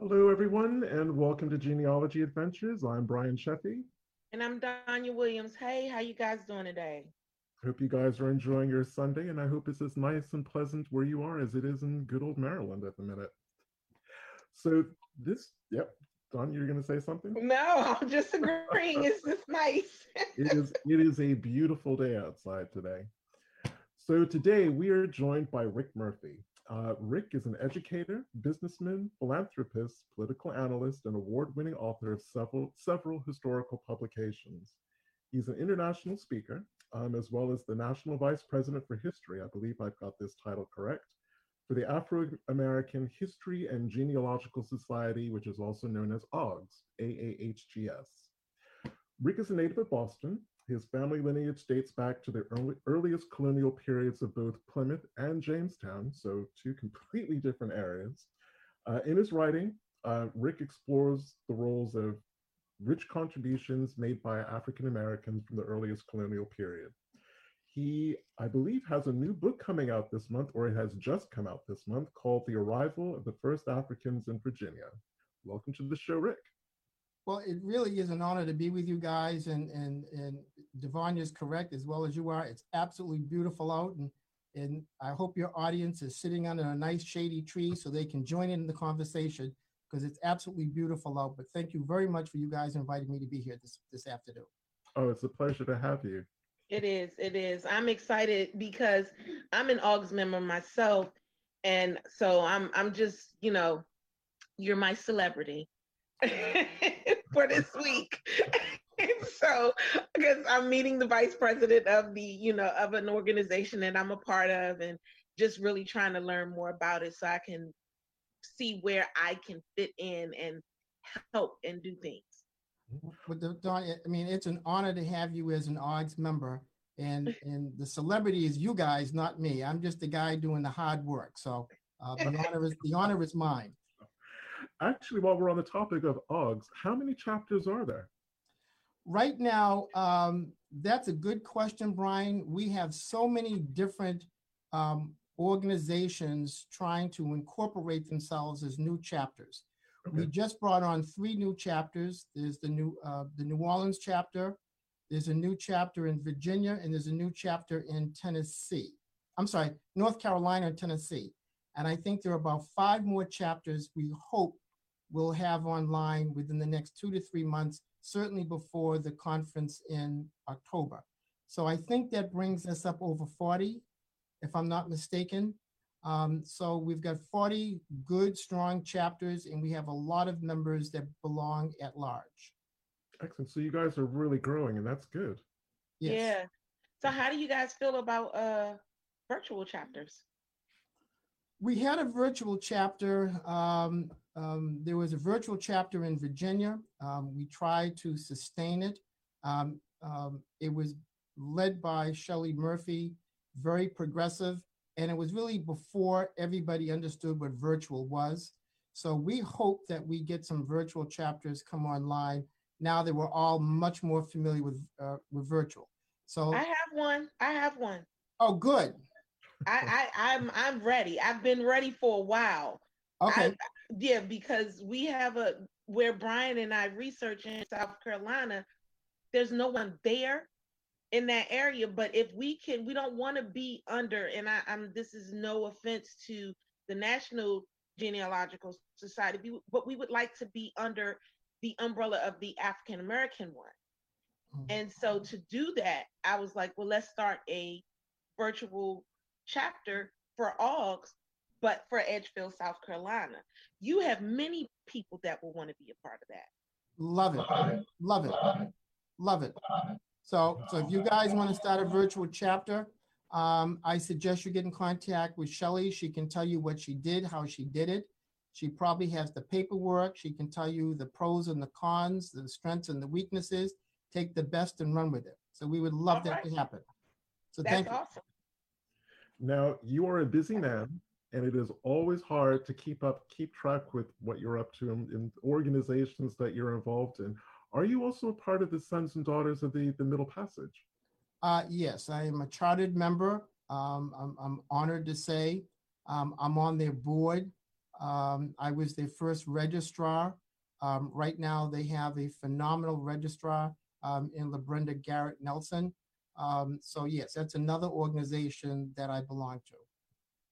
Hello, everyone, and welcome to Genealogy Adventures. I'm Brian Sheffey. And I'm Danya Williams. Hey, how you guys doing today? I Hope you guys are enjoying your Sunday, and I hope it's as nice and pleasant where you are as it is in good old Maryland at the minute. So this, yep, Don, you're going to say something? No, I'm just agreeing. it's just nice. it is. It is a beautiful day outside today. So today we are joined by Rick Murphy. Uh, Rick is an educator, businessman, philanthropist, political analyst, and award-winning author of several, several historical publications. He's an international speaker, um, as well as the National Vice President for History, I believe I've got this title correct, for the Afro-American History and Genealogical Society, which is also known as OGS, A-A-H-G-S. Rick is a native of Boston, his family lineage dates back to the early, earliest colonial periods of both Plymouth and Jamestown, so two completely different areas. Uh, in his writing, uh, Rick explores the roles of rich contributions made by African Americans from the earliest colonial period. He, I believe, has a new book coming out this month, or it has just come out this month, called The Arrival of the First Africans in Virginia. Welcome to the show, Rick. Well, it really is an honor to be with you guys, and and and Devon is correct as well as you are. It's absolutely beautiful out, and and I hope your audience is sitting under a nice shady tree so they can join in the conversation because it's absolutely beautiful out. But thank you very much for you guys inviting me to be here this this afternoon. Oh, it's a pleasure to have you. It is. It is. I'm excited because I'm an AUGS member myself, and so I'm I'm just you know, you're my celebrity. for this week. so because I'm meeting the vice president of the, you know, of an organization that I'm a part of and just really trying to learn more about it so I can see where I can fit in and help and do things. But the, I mean, it's an honor to have you as an OGS member, and and the celebrity is you guys, not me. I'm just the guy doing the hard work. So uh, the honor is the honor is mine actually, while we're on the topic of OGS, how many chapters are there? Right now, um, that's a good question, Brian. We have so many different um, organizations trying to incorporate themselves as new chapters. Okay. We just brought on three new chapters. There's the new uh, the New Orleans chapter. There's a new chapter in Virginia, and there's a new chapter in Tennessee. I'm sorry, North Carolina and Tennessee. And I think there are about five more chapters we hope we'll have online within the next two to three months, certainly before the conference in October. So I think that brings us up over 40, if I'm not mistaken. Um, so we've got 40 good, strong chapters, and we have a lot of members that belong at large. Excellent. So you guys are really growing, and that's good. Yes. Yeah. So how do you guys feel about uh, virtual chapters? We had a virtual chapter. Um, um, there was a virtual chapter in Virginia. Um, we tried to sustain it. Um, um, it was led by Shelley Murphy, very progressive, and it was really before everybody understood what virtual was. So we hope that we get some virtual chapters come online now that we're all much more familiar with uh, with virtual. So I have one. I have one. Oh, good. I, I I'm I'm ready. I've been ready for a while. Okay. I, yeah, because we have a where Brian and I research in South Carolina, there's no one there in that area. But if we can, we don't want to be under, and I, am this is no offense to the National Genealogical Society, but we would like to be under the umbrella of the African American one. Mm-hmm. And so to do that, I was like, well, let's start a virtual chapter for OGS but for Edgefield, South Carolina. You have many people that will want to be a part of that. Love it. Love it. Love it. So, so if you guys want to start a virtual chapter, um, I suggest you get in contact with Shelly. She can tell you what she did, how she did it. She probably has the paperwork. She can tell you the pros and the cons, the strengths and the weaknesses. Take the best and run with it. So we would love All that right. to happen. So That's thank awesome. you. Now you are a busy man and it is always hard to keep up, keep track with what you're up to in, in, organizations that you're involved in. Are you also a part of the Sons and Daughters of the, the Middle Passage? Uh, yes, I am a chartered member. Um, I'm, I'm, honored to say um, I'm on their board. Um, I was their first registrar. Um, right now, they have a phenomenal registrar um, in LaBrenda Garrett Nelson. Um, so yes, that's another organization that I belong to.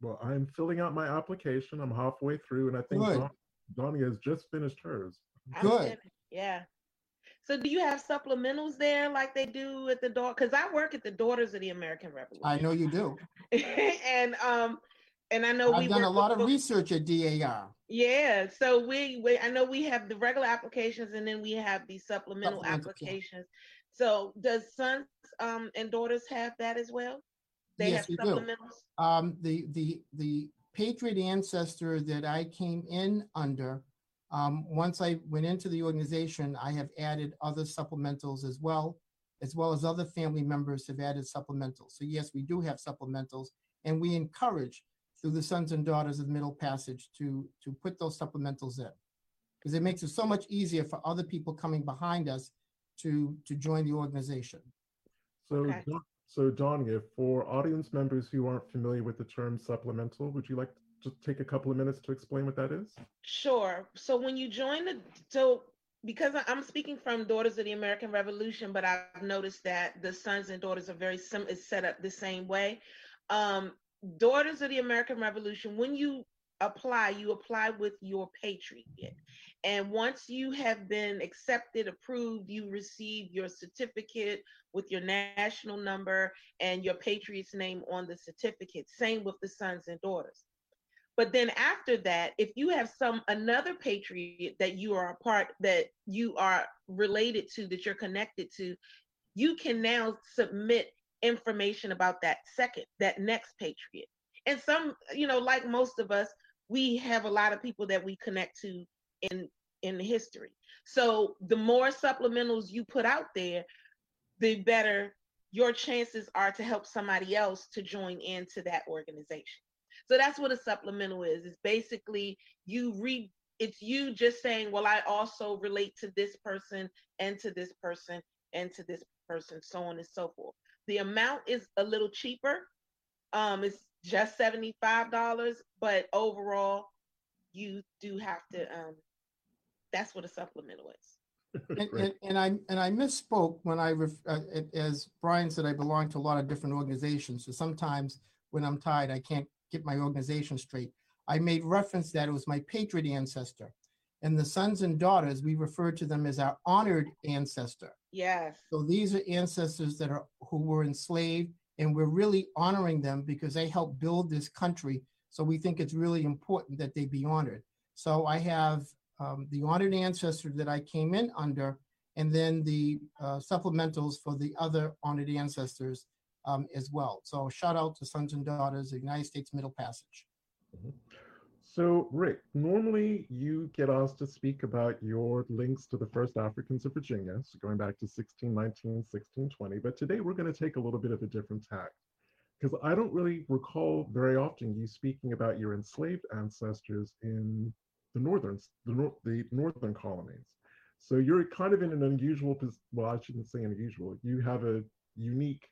Well, I'm filling out my application. I'm halfway through, and I think Good. Don- Donnie has just finished hers. I'm Good. finished. Yeah. So do you have supplementals there like they do at the door? Because I work at the Daughters of the American Revolution. I know you do. and um and I know we I've done a work lot with of books- research at DAR. Yeah, so we, we I know we have the regular applications and then we have the supplemental Supplemental, yeah. applications. So does sons um and daughters have that as well? They Yes, have we do. supplementals? Um, the, the, the Patriot ancestor that I came in under, um, once I went into the organization, I have added other supplementals as well, as well as other family members have added supplementals. So yes, we do have supplementals, and we encourage through the sons and daughters of the Middle Passage to, to put those supplementals in. Because it makes it so much easier for other people coming behind us to, to join the organization. So, Okay. Don- so Donnie, for audience members who aren't familiar with the term supplemental, would you like to take a couple of minutes to explain what that is? Sure. So when you join the so because I'm speaking from Daughters of the American Revolution, but I've noticed that the sons and daughters are very sim is set up the same way. Um, Daughters of the American Revolution, when you apply, you apply with your patriot. And once you have been accepted, approved, you receive your certificate with your national number and your patriot's name on the certificate. Same with the sons and daughters. But then after that, if you have some another patriot that you are a part that you are related to, that you're connected to, you can now submit information about that second, that next patriot. And some, you know, like most of us, we have a lot of people that we connect to in in the history. So the more supplementals you put out there, the better your chances are to help somebody else to join into that organization. So that's what a supplemental is. It's basically you read it's you just saying, well, I also relate to this person and to this person and to this person, so on and so forth. The amount is a little cheaper. Um, it's just $75, but overall, you do have to um that's what a supplemental is. And, Great. and, and I and I misspoke when I ref, uh, it- as Brian said I belong to a lot of different organizations. So sometimes when I'm tired, I can't get my organization straight. I made reference that it was my patriot ancestor, and the sons and daughters we refer to them as our honored ancestor. Yes. So these are ancestors that are who were enslaved, and we're really honoring them because they helped build this country. So we think it's really important that they be honored. So I have um, the honored ancestor that I came in under, and then the uh, supplementals for the other honored ancestors um, as well. So shout out to sons and daughters of the United States Middle Passage. So, Rick, normally you get asked to speak about your links to the first Africans of Virginia, so going back to 1619, 1620, but today we're going to take a little bit of a different tack because I don't really recall very often you speaking about your enslaved ancestors in the northern, the, nor- the northern colonies. So you're kind of in an unusual, well, I shouldn't say unusual. You have a unique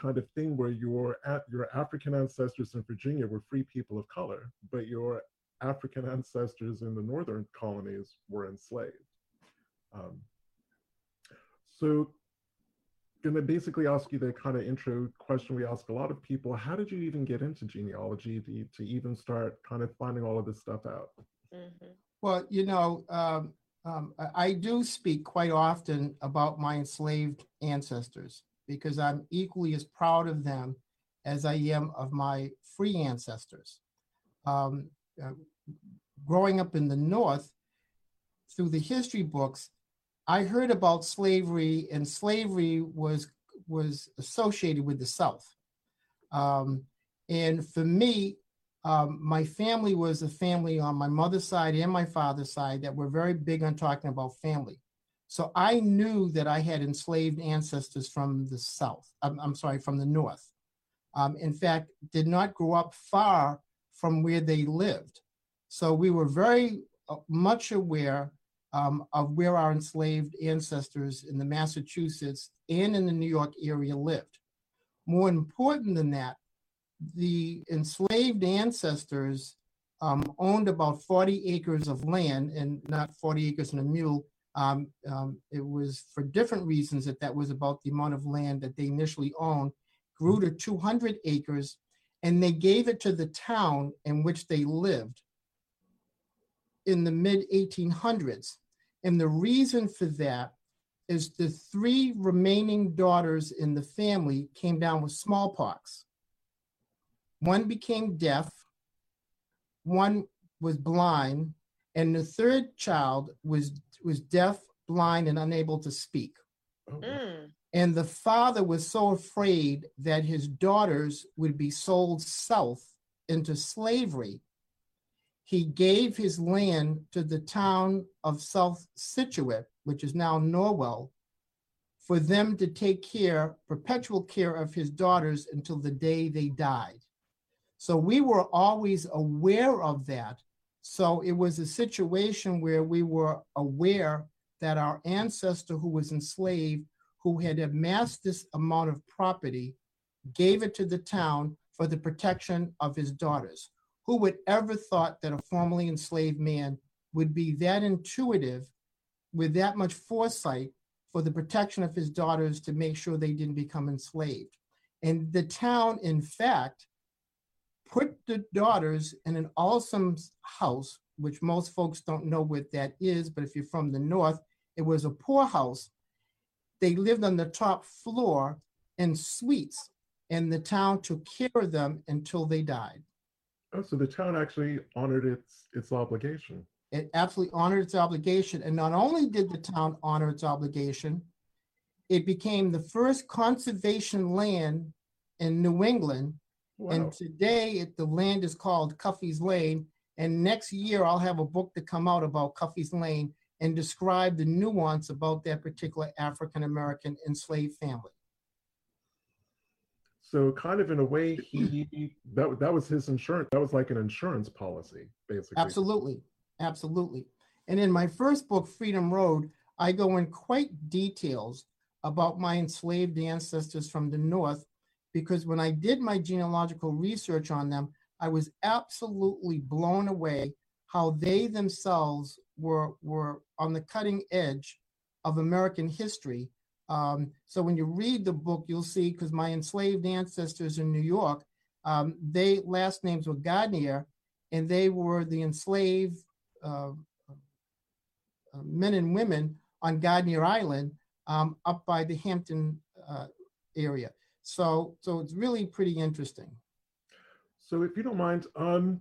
kind of thing where your your African ancestors in Virginia were free people of color, but your African ancestors in the northern colonies were enslaved. Um, so, going to basically ask you the kind of intro question we ask a lot of people: How did you even get into genealogy to, to even start kind of finding all of this stuff out? hmm Well, you know, um, um, I- I do speak quite often about my enslaved ancestors because I'm equally as proud of them as I am of my free ancestors. Um, uh, growing up in the North, through the history books, I heard about slavery, and slavery was was associated with the South. Um, and for me, um, my family was a family on my mother's side and my father's side that were very big on talking about family. So I knew that I had enslaved ancestors from the South. I'm, I'm sorry, from the North. Um, in fact, did not grow up far from where they lived. So we were very uh, much aware um, of where our enslaved ancestors in the Massachusetts and in the New York area lived. More important than that, the enslaved ancestors um, owned about 40 acres of land and not 40 acres and a mule. Um, um, it was for different reasons that that was about the amount of land that they initially owned, grew to 200 acres, and they gave it to the town in which they lived in the mid 1800s. And the reason for that is the three remaining daughters in the family came down with smallpox. One became deaf, one was blind, and the third child was was deaf, blind, and unable to speak. Oh, Mm. And the father was so afraid that his daughters would be sold south into slavery. He gave his land to the town of South Scituate, which is now Norwell, for them to take care, perpetual care of his daughters until the day they died. So we were always aware of that. So it was a situation where we were aware that our ancestor who was enslaved who had amassed this amount of property gave it to the town for the protection of his daughters. Who would ever thought that a formerly enslaved man would be that intuitive with that much foresight for the protection of his daughters to make sure they didn't become enslaved? And the town, in fact, put the daughters in an awesome house, which most folks don't know what that is, but if you're from the north, it was a poorhouse they lived on the top floor in suites, and the town took care of them until they died. Oh, so the town actually honored its its obligation. It absolutely honored its obligation. And not only did the town honor its obligation, it became the first conservation land in New England. Wow. And today, it, the land is called Cuffy's Lane. And next year, I'll have a book to come out about Cuffy's Lane and describe the nuance about that particular African American enslaved family. So kind of in a way, he that that was his insurance. That was like an insurance policy, basically. Absolutely, absolutely. And in my first book, Freedom Road, I go in quite details about my enslaved ancestors from the North, because when I did my genealogical research on them, I was absolutely blown away how they themselves were were on the cutting edge of American history. Um, so when you read the book, you'll see because my enslaved ancestors in New York, um, they last names were Gardner, and they were the enslaved uh, uh, men and women on Gardner Island um, up by the Hampton uh, area. So so it's really pretty interesting. So if you don't mind, um,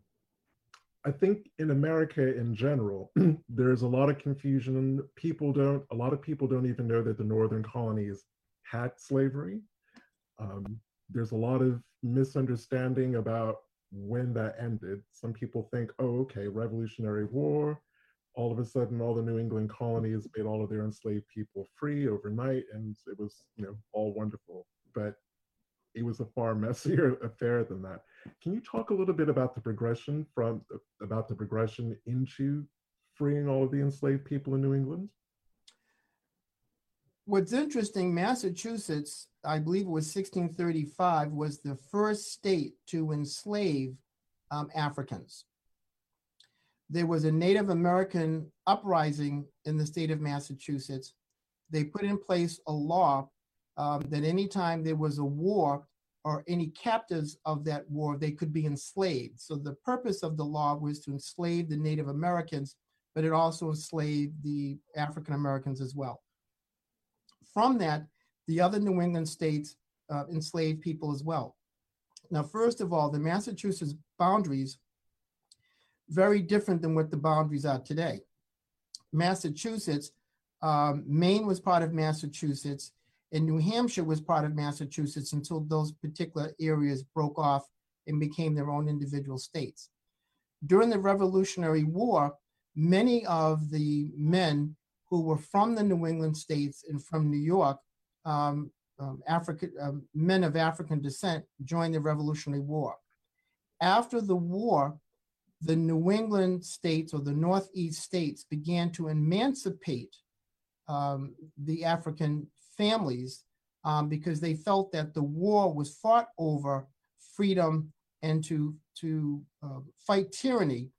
I think in America in general, there's a lot of confusion. People don't, a lot of people don't even know that the northern colonies had slavery. Um, there's a lot of misunderstanding about when that ended. Some people think, oh, okay, Revolutionary War. All of a sudden, all the New England colonies made all of their enslaved people free overnight, and it was, you know, all wonderful. But it was a far messier affair than that. Can you talk a little bit about the progression from about the progression into freeing all of the enslaved people in New England? What's interesting, Massachusetts, I believe it was 1635, was the first state to enslave um, Africans. There was a Native American uprising in the state of Massachusetts. They put in place a law um, that anytime there was a war or any captives of that war, they could be enslaved. So the purpose of the law was to enslave the Native Americans, but it also enslaved the African Americans as well. From that, the other New England states uh, enslaved people as well. Now, first of all, the Massachusetts boundaries very different than what the boundaries are today. Massachusetts, um, Maine was part of Massachusetts, and New Hampshire was part of Massachusetts until those particular areas broke off and became their own individual states. During the Revolutionary War, many of the men who were from the New England states and from New York, um, um, African um, men of African descent, joined the Revolutionary War. After the war, the New England states or the Northeast states began to emancipate um, the African families um, because they felt that the war was fought over freedom and to to uh, fight tyranny.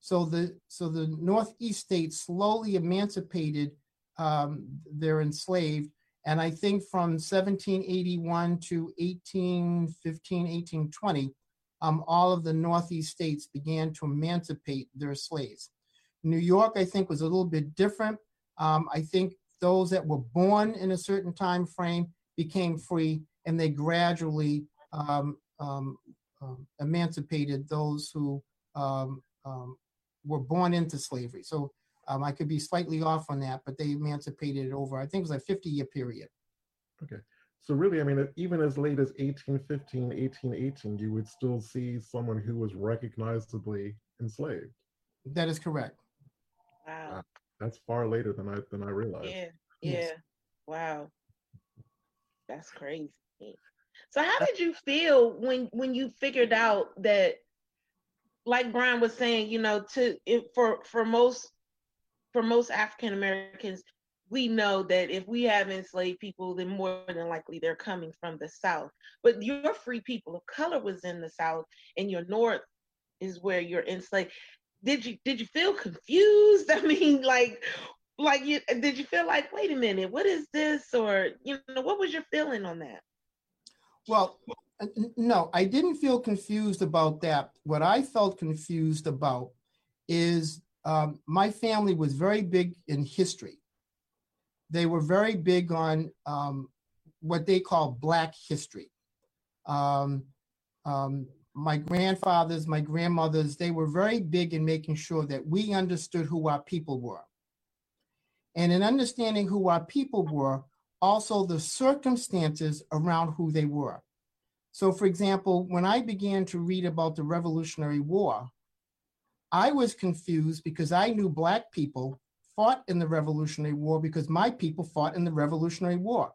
So the so the Northeast states slowly emancipated um, their enslaved, and I think from 1781 to 1815, 1820, um, all of the Northeast states began to emancipate their slaves. New York, I think, was a little bit different. Um, I think those that were born in a certain time frame became free, and they gradually um, um, um emancipated those who um, um, were born into slavery. So I could be slightly off on that, but they emancipated it over, I think it was a 50 year period. Okay. So really, I mean, even as late as 1815, 1818, you would still see someone who was recognizably enslaved. That is correct. Wow. That's far later than I than I realized. Yeah. Yeah. Wow. That's crazy. So how did you feel when when you figured out that like Brian was saying, you know, to it, for for most for most African Americans, we know that if we have enslaved people, then more than likely they're coming from the South. But your free people of color was in the South, and your North is where you're enslaved. Did you did you feel confused? I mean, like, like you did you feel like, wait a minute, what is this? Or you know, what was your feeling on that? Well, no, I didn't feel confused about that. What I felt confused about is um, my family was very big in history. They were very big on um, what they call Black history. Um, um, my grandfathers, my grandmothers, they were very big in making sure that we understood who our people were. And in understanding who our people were, also the circumstances around who they were. So, for example, when I began to read about the Revolutionary War, I was confused because I knew Black people fought in the Revolutionary War because my people fought in the Revolutionary War.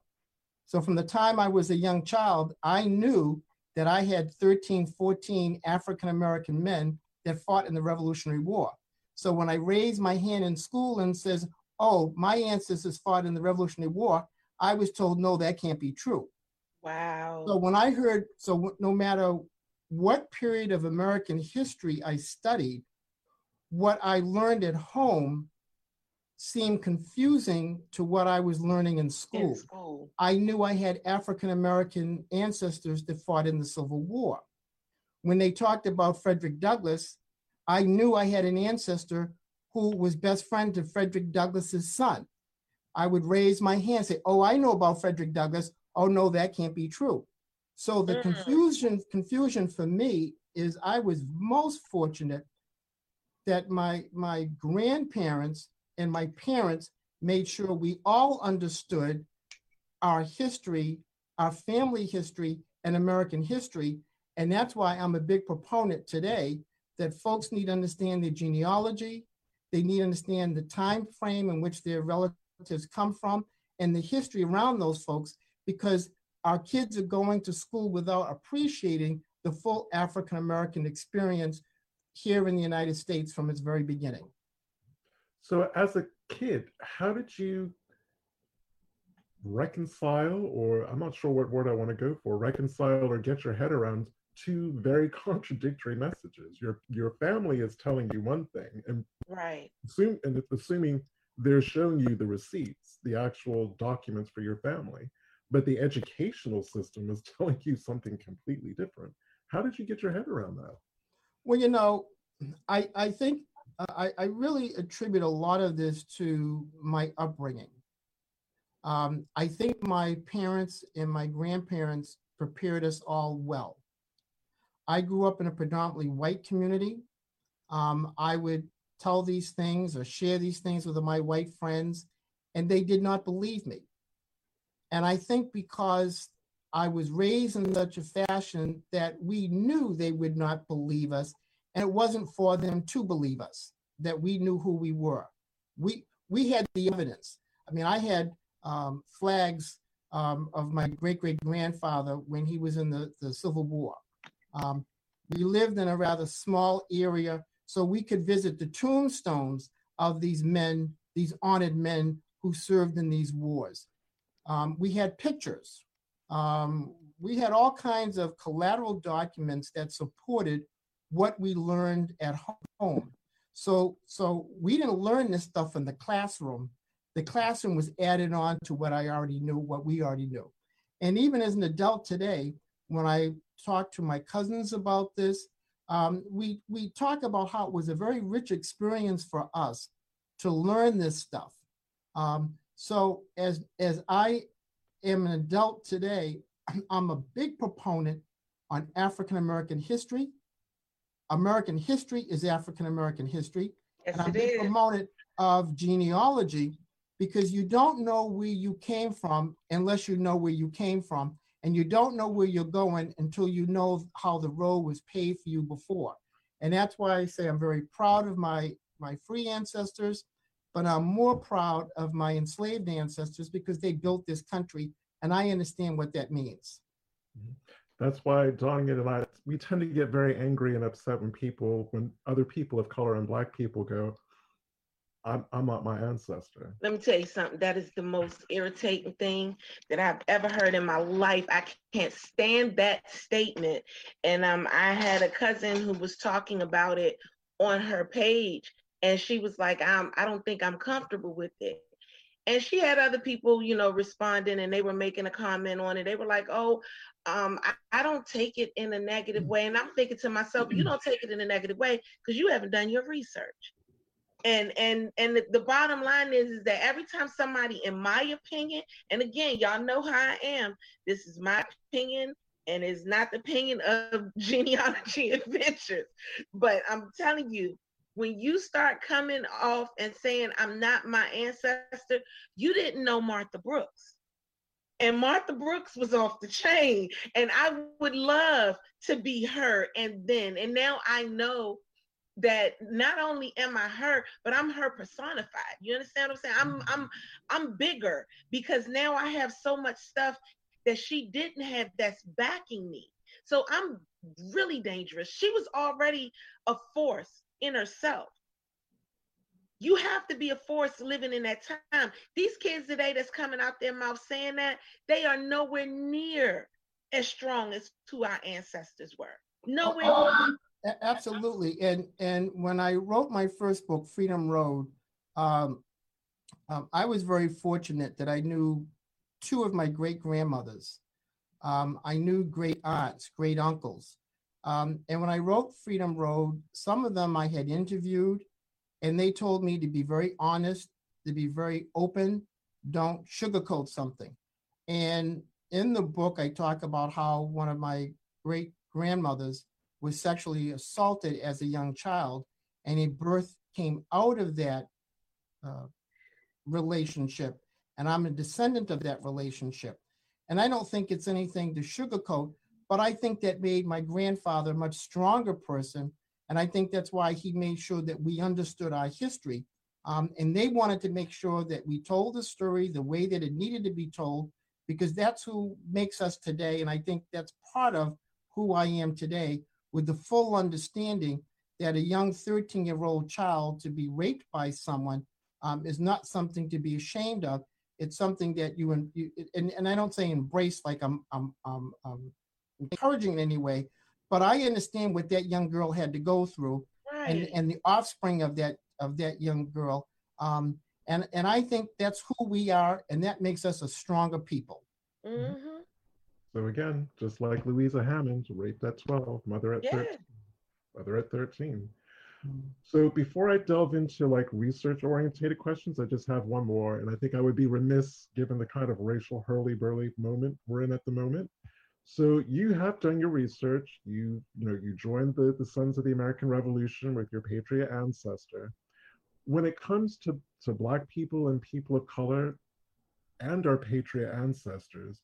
So, from the time I was a young child, I knew that I had 13, 14 African American men that fought in the Revolutionary War. So, when I raised my hand in school and says, Oh, my ancestors fought in the Revolutionary War, I was told, no, that can't be true. Wow. So when I heard, so no matter what period of American history I studied, what I learned at home seemed confusing to what I was learning in school. In school. I knew I had African American ancestors that fought in the Civil War. When they talked about Frederick Douglass, I knew I had an ancestor who was best friend to Frederick Douglass's son. I would raise my hand, and say, "Oh, I know about Frederick Douglass." Oh no, that can't be true. So the mm. confusion confusion for me is I was most fortunate that my my grandparents and my parents made sure we all understood our history, our family history, and American history. And that's why I'm a big proponent today that folks need to understand their genealogy. They need to understand the time frame in which their relatives come from and the history around those folks because our kids are going to school without appreciating the full African American experience here in the United States from its very beginning. So, as a kid, how did you reconcile, or I'm not sure what word I want to go for, reconcile or get your head around two very contradictory messages? Your your family is telling you one thing, and right, assume, and assuming they're showing you the receipts, the actual documents for your family, but the educational system is telling you something completely different. How did you get your head around that? Well, you know, I I think I, I really attribute a lot of this to my upbringing. Um, I think my parents and my grandparents prepared us all well. I grew up in a predominantly white community. Um, I would tell these things or share these things with my white friends, and they did not believe me. And I think because I was raised in such a fashion that we knew they would not believe us, and it wasn't for them to believe us that we knew who we were. We we had the evidence. I mean, I had um, flags um, of my great great grandfather when he was in the, the Civil War. Um, we lived in a rather small area so we could visit the tombstones of these men, these honored men who served in these wars. Um, we had pictures. Um, we had all kinds of collateral documents that supported what we learned at home. So, so we didn't learn this stuff in the classroom. The classroom was added on to what I already knew, what we already knew. And even as an adult today, when I talk to my cousins about this, um, we we talk about how it was a very rich experience for us to learn this stuff. Um, so as as I am an adult today, I'm a big proponent on African American history. American history is African American history. Yes, and I'm a it big proponent of genealogy because you don't know where you came from unless you know where you came from. And you don't know where you're going until you know how the road was paved for you before. And that's why I say I'm very proud of my, my free ancestors, but I'm more proud of my enslaved ancestors because they built this country and I understand what that means. Mm-hmm. That's why Donnie and I, we tend to get very angry and upset when people, when other people of color and Black people go, I'm, I'm not my ancestor. Let me tell you something. That is the most irritating thing that I've ever heard in my life. I can't stand that statement. And um, I had a cousin who was talking about it on her page, and she was like, "I'm, I don't think I'm comfortable with it." And she had other people, you know, responding, and they were making a comment on it. They were like, "Oh, um, I, I don't take it in a negative way." And I'm thinking to myself, "You don't take it in a negative way because you haven't done your research." and and and the, the bottom line is is that every time somebody in my opinion and again y'all know how i am this is my opinion and it's not the opinion of genealogy adventures but i'm telling you when you start coming off and saying i'm not my ancestor you didn't know martha brooks and martha brooks was off the chain and i would love to be her and then and now i know that not only am I her, but I'm her personified. You understand what I'm saying? I'm mm-hmm. I'm I'm bigger because now I have so much stuff that she didn't have that's backing me. So I'm really dangerous. She was already a force in self. You have to be a force living in that time. These kids today that's coming out their mouth saying that, they are nowhere near as strong as who our ancestors were. Nowhere near. Absolutely. And and when I wrote my first book, Freedom Road, um, um, I was very fortunate that I knew two of my great grandmothers. Um, I knew great aunts, great uncles. Um, and when I wrote Freedom Road, some of them I had interviewed, and they told me to be very honest, to be very open, don't sugarcoat something. And in the book, I talk about how one of my great grandmothers was sexually assaulted as a young child, and a birth came out of that uh, relationship. And I'm a descendant of that relationship. And I don't think it's anything to sugarcoat, but I think that made my grandfather a much stronger person. And I think that's why he made sure that we understood our history. Um, and they wanted to make sure that we told the story the way that it needed to be told, because that's who makes us today. And I think that's part of who I am today with the full understanding that a young 13 year old child to be raped by someone um, is not something to be ashamed of. It's something that you, and, you and, and I don't say embrace like I'm, I'm, I'm, I'm encouraging in any way, but I understand what that young girl had to go through Right. and, and the offspring of that of that young girl. Um, and and I think that's who we are, and that makes us a stronger people. Mhm. So again, just like Louisa Hammond, raped at 12, mother at Yeah. 13, mother at 13. So before I delve into like research orientated questions, I just have one more. And I think I would be remiss given the kind of racial hurly-burly moment we're in at the moment. So you have done your research. You, you know, you joined the, the Sons of the American Revolution with your patriot ancestor. When it comes to, to Black people and people of color and our patriot ancestors,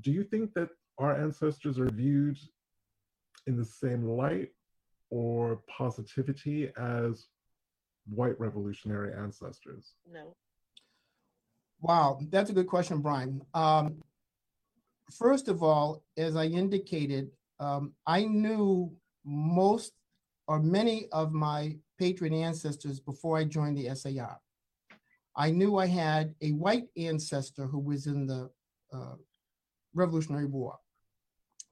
do you think that our ancestors are viewed in the same light or positivity as white revolutionary ancestors? No. Wow, that's a good question, Brian. Um, first of all, as I indicated, um, I knew most or many of my patriot ancestors before I joined the SAR. I knew I had a white ancestor who was in the uh, Revolutionary War.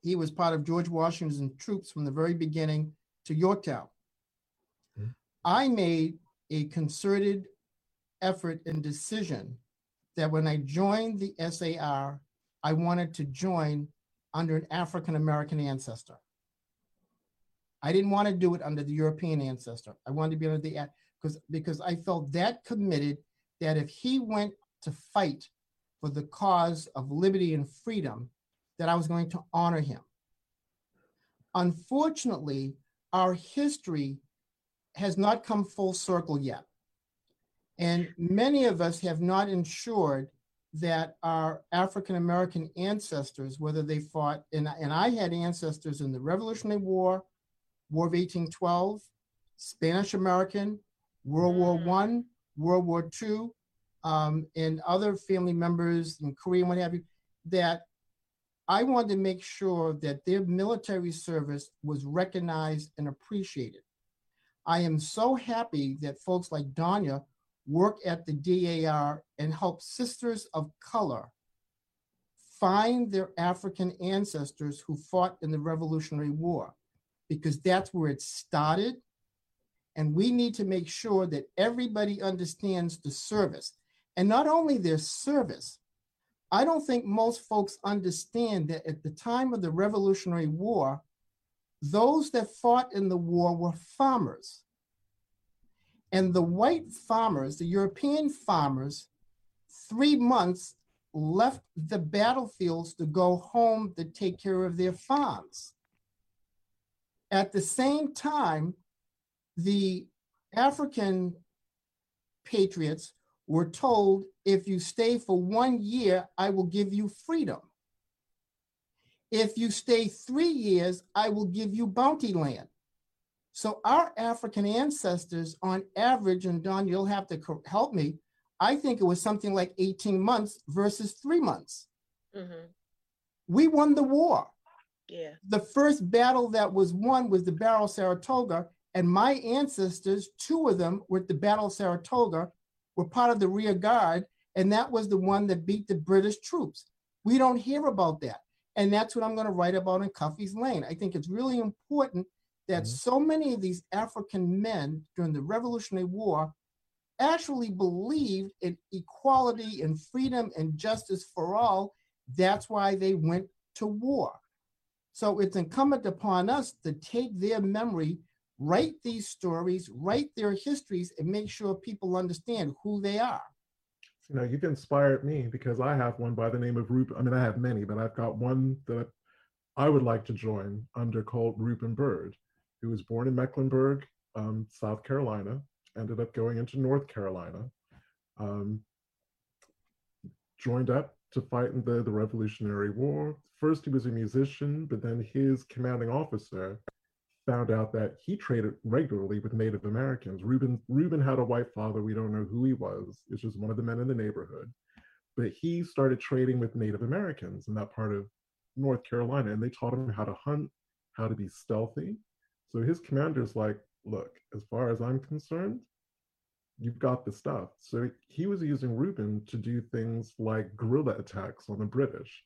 He was part of George Washington's troops from the very beginning to Yorktown. Mhm. I made a concerted effort and decision that when I joined the SAR, I wanted to join under an African American ancestor. I didn't want to do it under the European ancestor. I wanted to be under the because because I felt that committed that if he went to fight for the cause of liberty and freedom, that I was going to honor him. Unfortunately, our history has not come full circle yet. And many of us have not ensured that our African American ancestors, whether they fought, and, and I had ancestors in the Revolutionary War, War of 1812, Spanish American, World War Mm. One, World War Two, um, and other family members in Korea and what have you, that I wanted to make sure that their military service was recognized and appreciated. I am so happy that folks like Danya work at the DAR and help sisters of color find their African ancestors who fought in the Revolutionary War, because that's where it started. And we need to make sure that everybody understands the service. And not only their service, I don't think most folks understand that at the time of the Revolutionary War, those that fought in the war were farmers. And the white farmers, the European farmers, three months left the battlefields to go home to take care of their farms. At the same time, the African patriots were told if you stay for one year, I will give you freedom. If you stay three years, I will give you bounty land. So our African ancestors, on average, and Don, you'll have to help me. I think it was something like 18 months versus three months. hmm We won the war. Yeah. The first battle that was won was the Battle of Saratoga, and my ancestors, two of them were at the Battle of Saratoga, were part of the rear guard, and that was the one that beat the British troops. We don't hear about that. And that's what I'm going to write about in Cuffy's Lane. I think it's really important that Mhm. so many of these African men during the Revolutionary War actually believed in equality and freedom and justice for all. That's why they went to war. So it's incumbent upon us to take their memory, write these stories, write their histories, and make sure people understand who they are. You know, you've inspired me because I have one by the name of Reuben. I mean, I have many, but I've got one that I would like to join under called Reuben Bird, who was born in Mecklenburg, um, South Carolina, ended up going into North Carolina, um, joined up to fight in the, the Revolutionary War. First, he was a musician, but then his commanding officer found out that he traded regularly with Native Americans. Reuben Reuben had a white father. We don't know who he was. It's just one of the men in the neighborhood. But he started trading with Native Americans in that part of North Carolina, and they taught him how to hunt, how to be stealthy. So his commander's like, look, as far as I'm concerned, you've got the stuff. So he was using Reuben to do things like guerrilla attacks on the British,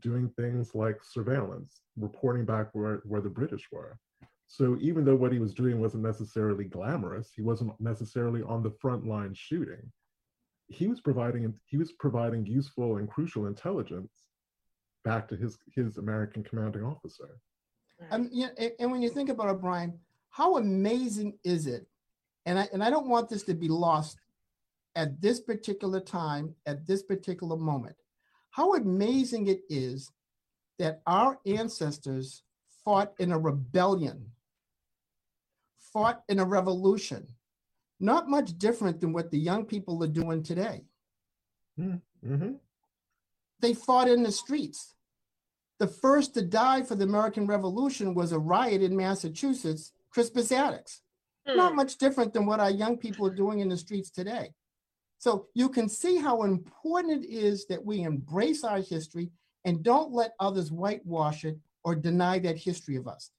doing things like surveillance, reporting back where, where the British were. So even though what he was doing wasn't necessarily glamorous, he wasn't necessarily on the front line shooting. He was providing he was providing useful and crucial intelligence back to his his American commanding officer. Um, yeah, and, and when you think about it, Brian, how amazing is it? And I and I don't want this to be lost at this particular time, at this particular moment. How amazing it is that our ancestors fought in a rebellion, fought in a revolution, not much different than what the young people are doing today. Mm-hmm. They fought in the streets. The first to die for the American Revolution was a riot in Massachusetts, Crispus Attucks. Not Hmm. much different than what our young people are doing in the streets today. So you can see how important it is that we embrace our history and don't let others whitewash it or deny that history of us.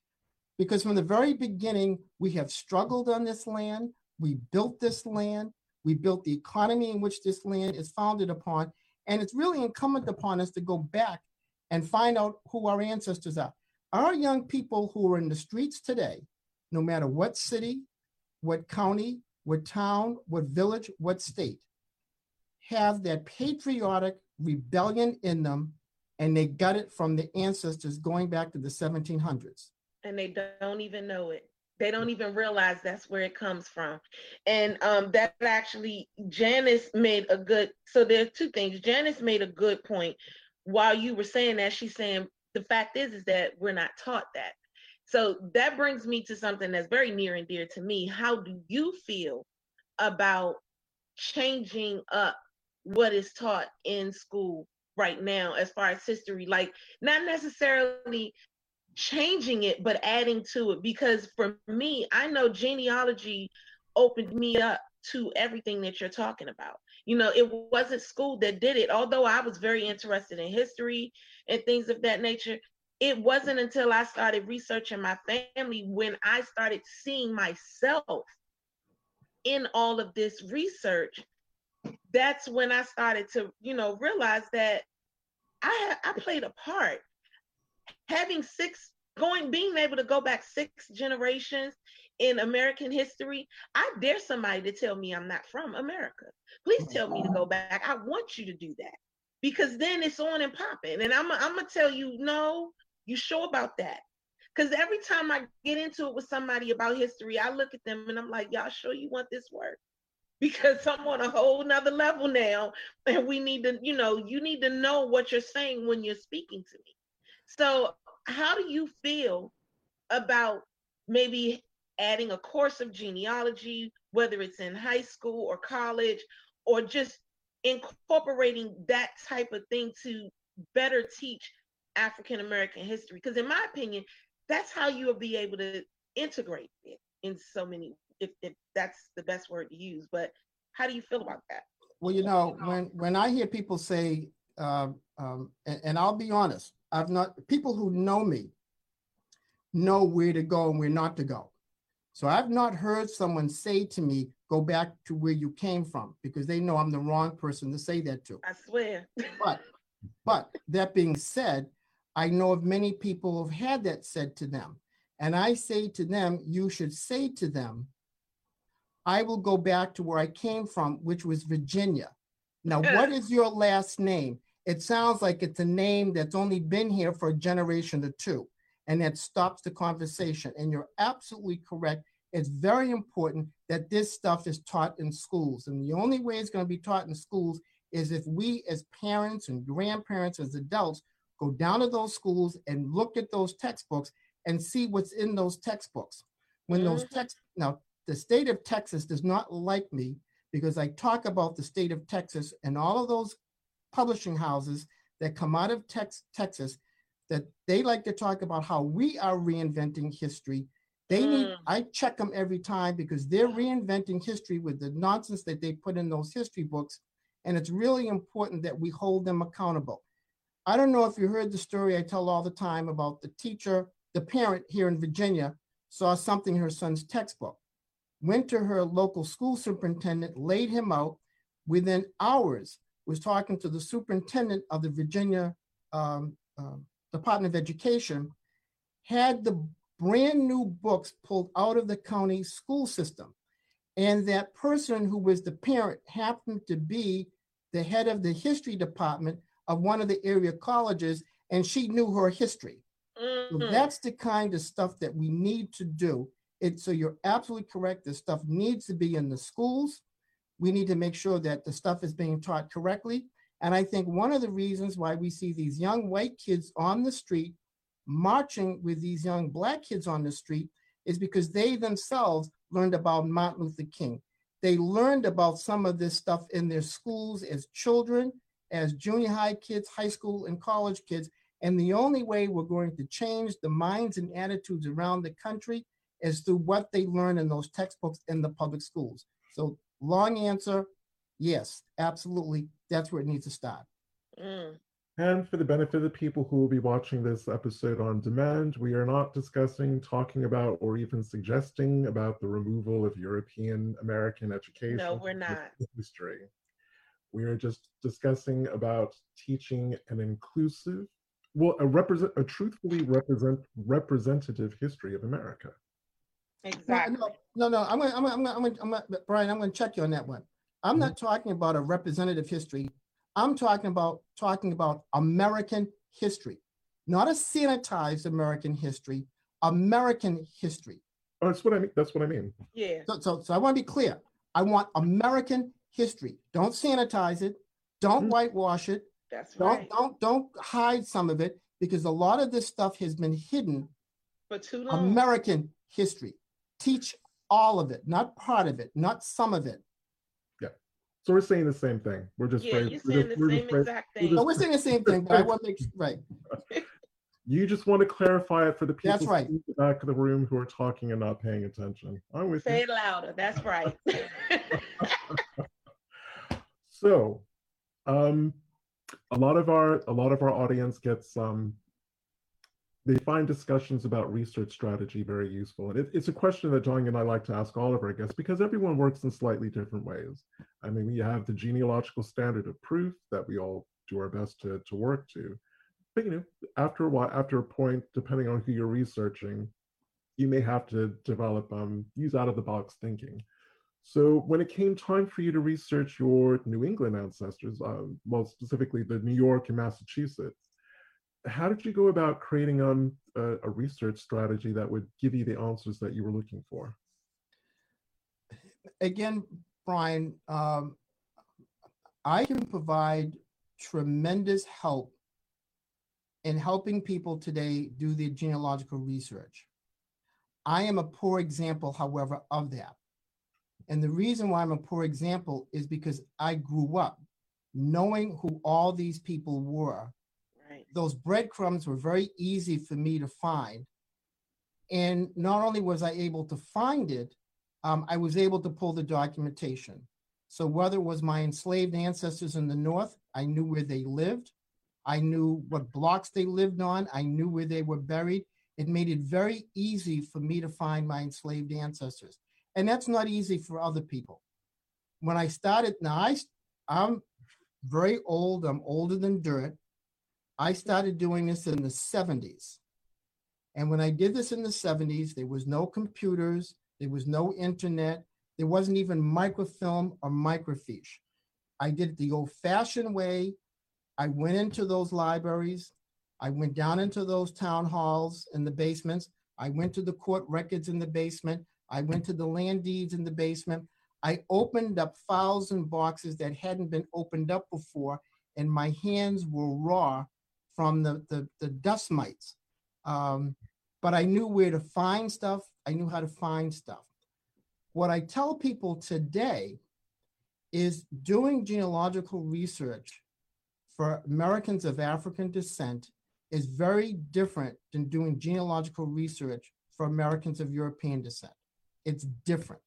Because from the very beginning, we have struggled on this land. We built this land. We built the economy in which this land is founded upon. And it's really incumbent upon us to go back and find out who our ancestors are. Our young people who are in the streets today, no matter what city, what county, what town, what village, what state, have that patriotic rebellion in them and they got it from the ancestors going back to the 1700s. And they don't even know it. They don't even realize that's where it comes from. And um, that actually, Janice made a good, so there are two things. Janice made a good point. While you were saying that, she's saying the fact is, is that we're not taught that. So that brings me to something that's very near and dear to me. How do you feel about changing up what is taught in school right now as far as history? Like, not necessarily changing it, but adding to it. Because for me, I know genealogy opened me up to everything that you're talking about. You know, it wasn't school that did it, although I was very interested in history and things of that nature it wasn't until I started researching my family when I started seeing myself in all of this research. That's when I started to, you know, realize that I I played a part. Having six going being able to go back six generations in American history, I dare somebody to tell me I'm not from America. Please tell me to go back. I want you to do that because then it's on and popping. And I'm, I'm gonna tell you, no, you sure about that? Because every time I get into it with somebody about history, I look at them and I'm like, y'all sure you want this work? Because I'm on a whole nother level now. And we need to, you know, you need to know what you're saying when you're speaking to me. So, how do you feel about maybe adding a course of genealogy, whether it's in high school or college, or just incorporating that type of thing to better teach African American history. Because in my opinion, that's how you'll be able to integrate it in so many, if, if that's the best word to use. But how do you feel about that? Well, you know, when when I hear people say, um, um, and, and I'll be honest, I've not people who know me know where to go and where not to go. So I've not heard someone say to me, go back to where you came from, because they know I'm the wrong person to say that to. I swear. But but that being said, I know of many people who have had that said to them. And I say to them, you should say to them, I will go back to where I came from, which was Virginia. Now, what is your last name? It sounds like it's a name that's only been here for a generation or two, and that stops the conversation. And you're absolutely correct. It's very important that this stuff is taught in schools. And the only way it's going to be taught in schools is if we, as parents and grandparents, as adults, go down to those schools and look at those textbooks and see what's in those textbooks. When mm-hmm. those text now the state of Texas does not like me because I talk about the state of Texas and all of those publishing houses that come out of tex- Texas that they like to talk about how we are reinventing history. They mm. need I check them every time because they're reinventing history with the nonsense that they put in those history books and it's really important that we hold them accountable. I don't know if you heard the story I tell all the time about the teacher, the parent here in Virginia saw something in her son's textbook, went to her local school superintendent, laid him out. Within hours, was talking to the superintendent of the Virginia um, uh, Department of Education, had the brand new books pulled out of the county school system. And that person who was the parent happened to be the head of the history department of one of the area colleges and she knew her history. Mm-hmm. So that's the kind of stuff that we need to do. It, so you're absolutely correct. This stuff needs to be in the schools. We need to make sure that the stuff is being taught correctly. And I think one of the reasons why we see these young white kids on the street marching with these young black kids on the street is because they themselves learned about Martin Luther King. They learned about some of this stuff in their schools as children as junior high kids, high school, and college kids. And the only way we're going to change the minds and attitudes around the country is through what they learn in those textbooks in the public schools. So, long answer yes, absolutely. That's where it needs to stop. Mm. And for the benefit of the people who will be watching this episode on demand, we are not discussing, talking about, or even suggesting about the removal of European American education. No, we're not. History. We are just discussing about teaching an inclusive, well, a represent a truthfully represent representative history of America. Exactly. No, no, no, I'm gonna, I'm gonna, I'm gonna, I'm gonna, I'm gonna, Brian, I'm gonna check you on that one. I'm not talking about a representative history. I'm talking about, talking about American history, not a sanitized American history, American history. Oh, that's what I mean. That's what I mean. Yeah. So, so, so I want to be clear. I want American history. Don't sanitize it. Don't Mhm. whitewash it. That's Don't, right. don't, don't hide some of it because a lot of this stuff has been hidden. For too long. American history. Teach all of it, not part of it, not some of it. So we're saying the same thing. We're just yeah, you're we're saying just- the we're just same phrase- exact we're thing. just- No, we're saying the same thing, but I want to make, right. You just want to clarify it for the people That's right. in the back of the room who are talking and not paying attention. I'm with Say you. it louder. That's right. So, um, a lot of our a lot of our audience gets um, they find discussions about research strategy very useful, and it, it's a question that John and I like to ask all of our guests because everyone works in slightly different ways. I mean, we have the genealogical standard of proof that we all do our best to to work to, but you know, after a while, after a point, depending on who you're researching, you may have to develop um, use out of the box thinking. So when it came time for you to research your New England ancestors, uh, well, specifically the New York and Massachusetts, how did you go about creating um, a, a research strategy that would give you the answers that you were looking for? Again, Brian, um, I can provide tremendous help in helping people today do their genealogical research. I am a poor example, however, of that. And the reason why I'm a poor example is because I grew up knowing who all these people were. Those breadcrumbs were very easy for me to find. And not only was I able to find it, um, I was able to pull the documentation. So whether it was my enslaved ancestors in the North, I knew where they lived. I knew what blocks they lived on. I knew where they were buried. It made it very easy for me to find my enslaved ancestors. And that's not easy for other people. When I started, now I, I'm very old. I'm older than dirt. I started doing this in the 70s. And when I did this in the 70s, there was no computers, there was no internet, there wasn't even microfilm or microfiche. I did it the old fashioned way. I went into those libraries. I went down into those town halls in the basements. I went to the court records in the basement. I went to the land deeds in the basement. I opened up files and boxes that hadn't been opened up before, and my hands were raw from the, the, the dust mites. Um, but I knew where to find stuff. I knew how to find stuff. What I tell people today is doing genealogical research for Americans of African descent is very different than doing genealogical research for Americans of European descent. It's different.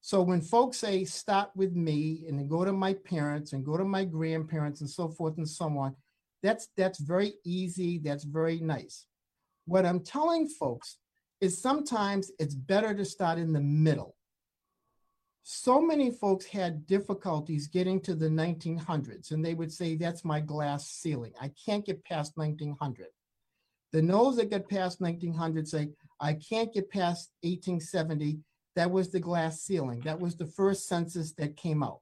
So when folks say start with me and then go to my parents and go to my grandparents and so forth and so on, that's that's very easy, that's very nice. What I'm telling folks is sometimes it's better to start in the middle. So many folks had difficulties getting to the 1900s, and they would say, That's my glass ceiling. I can't get past 1900. The those that get past 1900 say, I can't get past 1870. That was the glass ceiling. That was the first census that came out.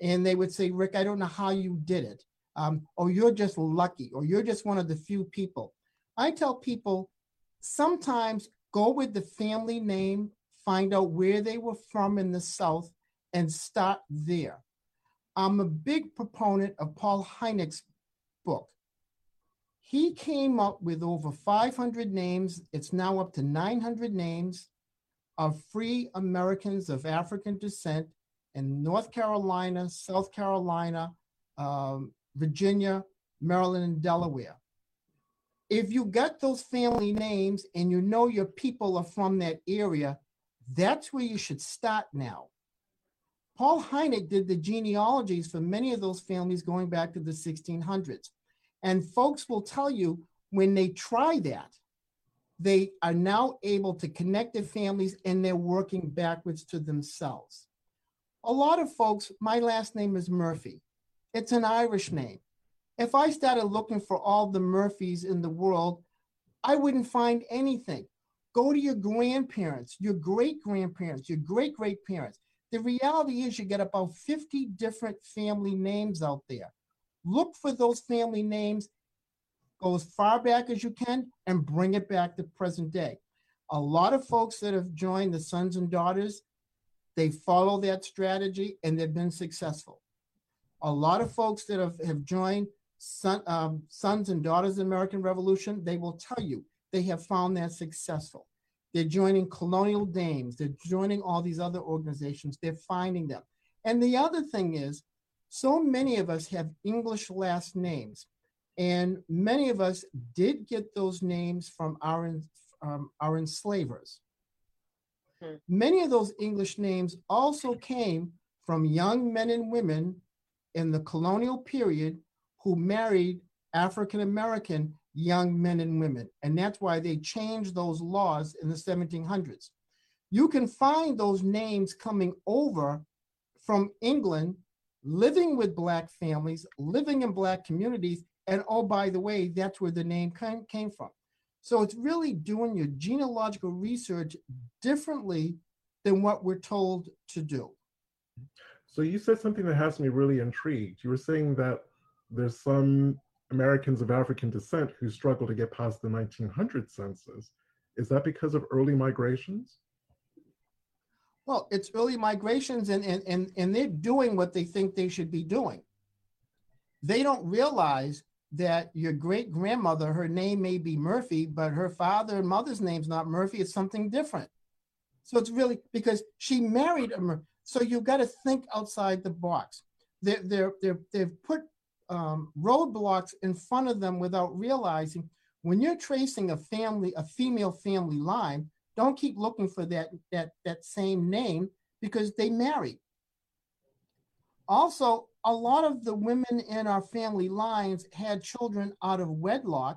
And they would say, Rick, I don't know how you did it. Um, or you're just lucky, or you're just one of the few people. I tell people sometimes go with the family name, find out where they were from in the South, and start there. I'm a big proponent of Paul Heinegg's book. He came up with over 500 names. It's now up to 900 names of free Americans of African descent in North Carolina, South Carolina, um, Virginia, Maryland, and Delaware. If you got those family names and you know your people are from that area, that's where you should start now. Paul Heinegg did the genealogies for many of those families going back to the 1600s. And folks will tell you when they try that, they are now able to connect their families and they're working backwards to themselves. A lot of folks, my last name is Murphy. It's an Irish name. If I started looking for all the Murphys in the world, I wouldn't find anything. Go to your grandparents, your great grandparents, your great great parents. The reality is, you get about 50 different family names out there. Look for those family names, go as far back as you can, and bring it back to present day. A lot of folks that have joined the Sons and Daughters, they follow that strategy and they've been successful. A lot of folks that have, have joined son, um, Sons and Daughters of the American Revolution, they will tell you they have found that successful. They're joining Colonial Dames, they're joining all these other organizations, they're finding them. And the other thing is, so many of us have English last names, and many of us did get those names from our, um, our enslavers. Hmm. Many of those English names also came from young men and women in the colonial period who married African American young men and women. And that's why they changed those laws in the 1700s. You can find those names coming over from England, living with Black families, living in Black communities. And oh, by the way, that's where the name came from. So it's really doing your genealogical research differently than what we're told to do. So you said something that has me really intrigued. You were saying that there's some Americans of African descent who struggle to get past the 1900 census. Is that because of early migrations? Well, it's early migrations and, and, and, and they're doing what they think they should be doing. They don't realize that your great grandmother, her name may be Murphy, but her father and mother's name's not Murphy, it's something different. So it's really because she married a. So you've got to think outside the box. They're, they're, they're, they've put um, roadblocks in front of them without realizing when you're tracing a family, a female family line, don't keep looking for that, that, that same name because they married. Also, a lot of the women in our family lines had children out of wedlock.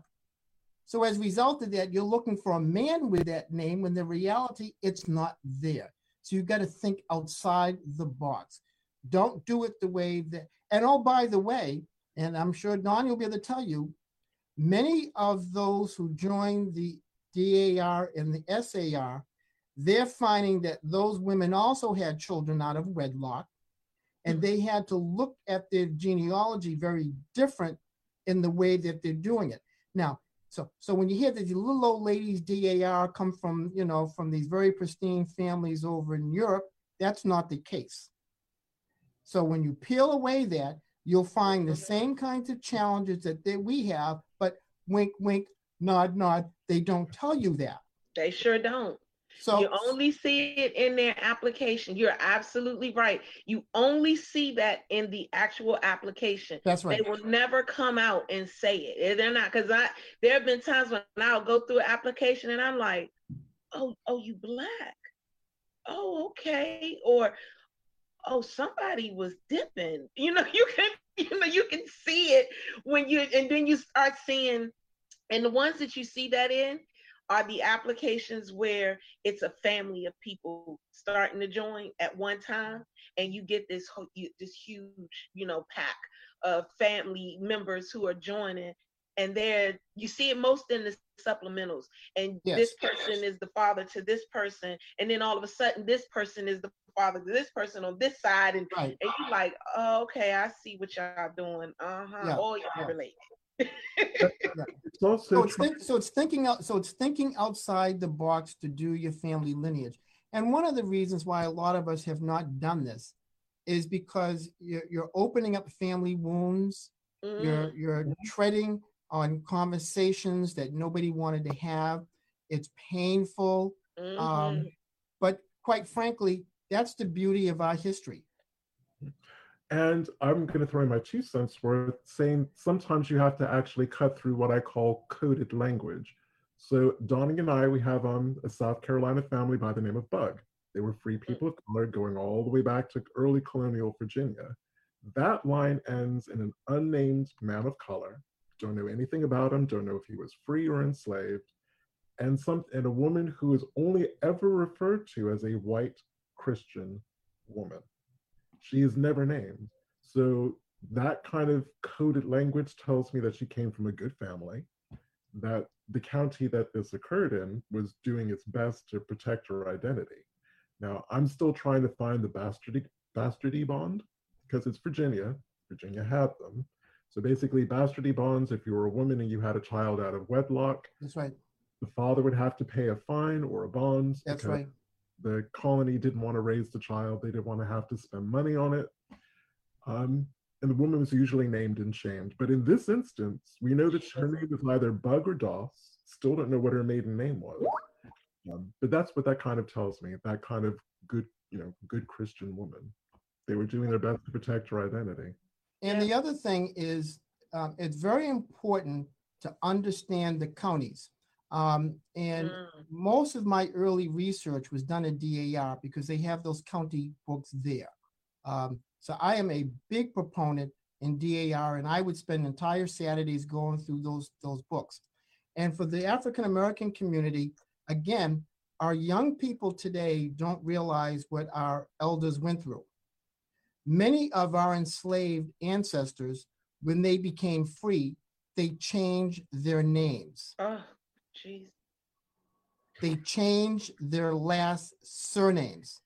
So as a result of that, you're looking for a man with that name when the reality it's not there. So you've got to think outside the box. Don't do it the way that, and oh, by the way, and I'm sure Don will be able to tell you, many of those who joined the DAR and the SAR, they're finding that those women also had children out of wedlock, and they had to look at their genealogy very different in the way that they're doing it. Now, so so when you hear that the little old ladies DAR come from you know from these very pristine families over in Europe, that's not the case. So when you peel away that, you'll find the same kinds of challenges that they, we have, but wink, wink, nod, nod, they don't tell you that. They sure don't. So you only see it in their application. You're absolutely right. You only see that in the actual application. That's right. They will never come out and say it. They're not because I there have been times when I'll go through an application and I'm like, oh, oh, you black. Oh, okay. Or oh, somebody was dipping. You know, you can, you know, you can see it when you, and then you start seeing, and the ones that you see that in are the applications where it's a family of people starting to join at one time, and you get this this huge, you know, pack of family members who are joining, and there you see it most in the supplementals and yes. this person is the father to this person and then all of a sudden this person is the father to this person on this side and, right. and you're like oh, okay i see what y'all doing uh-huh yeah. oh y'all yeah. related so, it's think, so it's thinking out so it's thinking outside the box to do your family lineage and one of the reasons why a lot of us have not done this is because you're, you're opening up family wounds mm-hmm. you're you're treading on conversations that nobody wanted to have. It's painful. Mm-hmm. Um, but quite frankly, that's the beauty of our history. And I'm going to throw in my two cents worth saying sometimes you have to actually cut through what I call coded language. So Donnie and I, we have um, a South Carolina family by the name of Bug. They were free mm. people of color going all the way back to early colonial Virginia. That line ends in an unnamed man of color don't know anything about him, don't know if he was free or enslaved, and some and a woman who is only ever referred to as a white Christian woman. She is never named. So that kind of coded language tells me that she came from a good family, that the county that this occurred in was doing its best to protect her identity. Now, I'm still trying to find the bastardy, bastardy bond because it's Virginia. Virginia had them. So basically, bastardy bonds, if you were a woman and you had a child out of wedlock, That's right. the father would have to pay a fine or a bond. That's right. The colony didn't want to raise the child, they didn't want to have to spend money on it. Um, and the woman was usually named and shamed. But in this instance, we know that her name is either Bug or Doss. Still don't know what her maiden name was. Um, but that's what that kind of tells me. That kind of good, you know, good Christian woman. They were doing their best to protect her identity. And the other thing is, um, it's very important to understand the counties. Um, and Mm. most of my early research was done at DAR because they have those county books there. Um, so I am a big proponent in DAR, and I would spend entire Saturdays going through those those books. And for the African American community, again, our young people today don't realize what our elders went through. Many of our enslaved ancestors, when they became free, they changed their names. Oh, jeez. They changed their last surnames.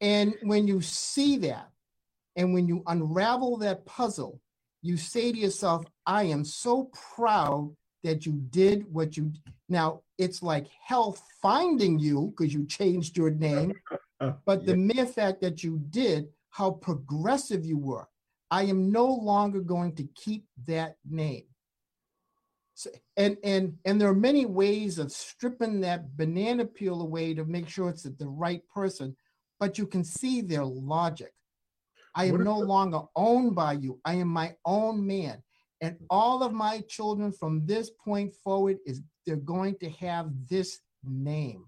And when you see that, and when you unravel that puzzle, you say to yourself, I am so proud that you did what you now it's like hell finding you because you changed your name but the yeah. mere fact that you did how progressive you were i am no longer going to keep that name so, and and and there are many ways of stripping that banana peel away to make sure it's the right person but you can see their logic. I am no longer owned by you. I am my own man. And hmm. all of my children from this point forward is they're going to have this name.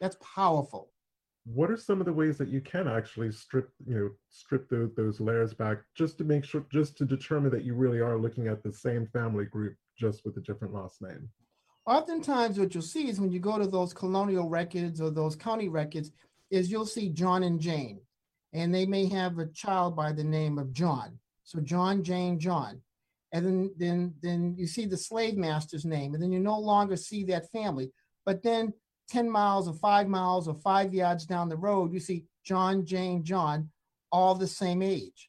That's powerful. What are some of the ways that you can actually strip you know strip those, those layers back just to make sure just to determine that you really are looking at the same family group just with a different last name. Oftentimes what you'll see is when you go to those colonial records or those county records is you'll see john and jane and they may have a child by the name of john. So john jane john. And then then then you see the slave master's name and then you no longer see that family. But then 10 miles or 5 miles or 5 yards down the road you see john jane john all the same age.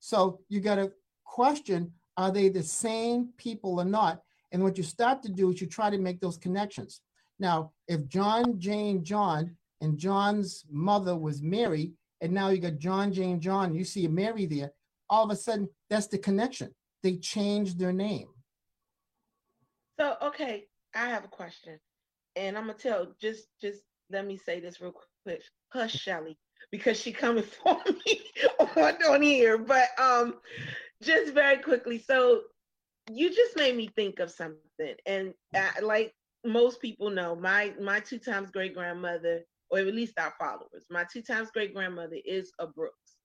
So you got to question are they the same people or not and what you start to do is you try to make those connections. Now, if John, Jane, John, and John's mother was Mary, and now you got John, Jane, John, you see Mary there, all of a sudden that's the connection. They changed their name. So okay, I have a question, and I'm gonna tell. Just, just let me say this real quick. Hush, Shelly, because she coming for me on, on here. But um, just very quickly. So you just made me think of something, and uh, like most people know, my my two times great grandmother, or at least our followers, my two times great grandmother is a Brooks.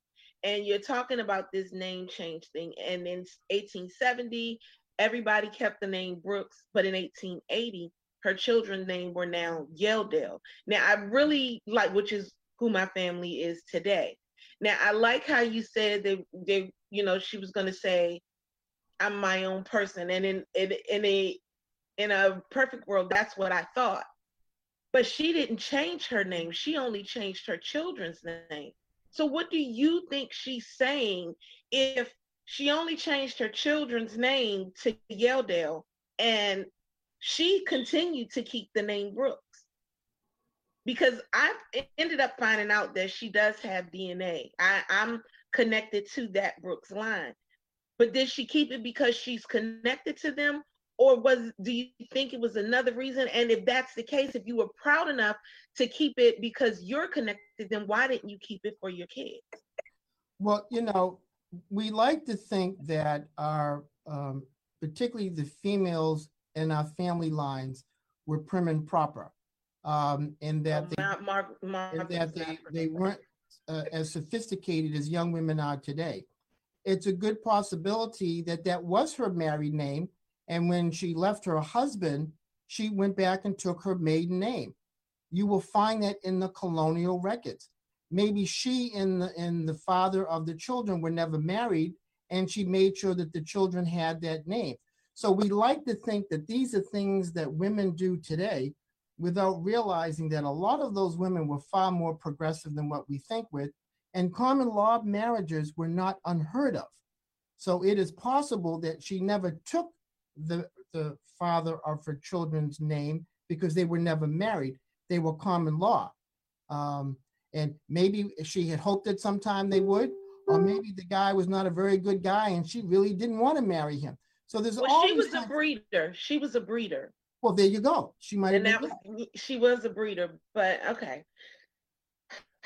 And you're talking about this name change thing, and in 1870, everybody kept the name Brooks, but in 1880, her children's name were now Yeldale. Now I really like, which is who my family is today. Now I like how you said that they, you know, she was gonna say, "I'm my own person," and in in in a in a perfect world, that's what I thought. But she didn't change her name; she only changed her children's name. So what do you think she's saying if she only changed her children's name to Yeldale and she continued to keep the name Brooks? Because I ended up finding out that she does have DNA. I, I'm connected to that Brooks line. But did she keep it because she's connected to them? Or was do you think it was another reason? And if that's the case, if you were proud enough to keep it because you're connected, then why didn't you keep it for your kids? Well, you know, we like to think that our, um, particularly the females in our family lines, were prim and proper, um, and that they Mar- Mar- Mar- and that they, they weren't uh, as sophisticated as young women are today. It's a good possibility that that was her married name. And when she left her husband, she went back and took her maiden name. You will find that in the colonial records. Maybe she and the, and the father of the children were never married, and she made sure that the children had that name. So we like to think that these are things that women do today without realizing that a lot of those women were far more progressive than what we think with, and common law marriages were not unheard of. So it is possible that she never took the, the father of her children's name because they were never married. They were common law. Um, and maybe she had hoped that sometime they would, or maybe the guy was not a very good guy and she really didn't want to marry him. So there's Well, all she was a breeder. She was a breeder. Well, there you go. She might have And been that was she was a breeder, but okay.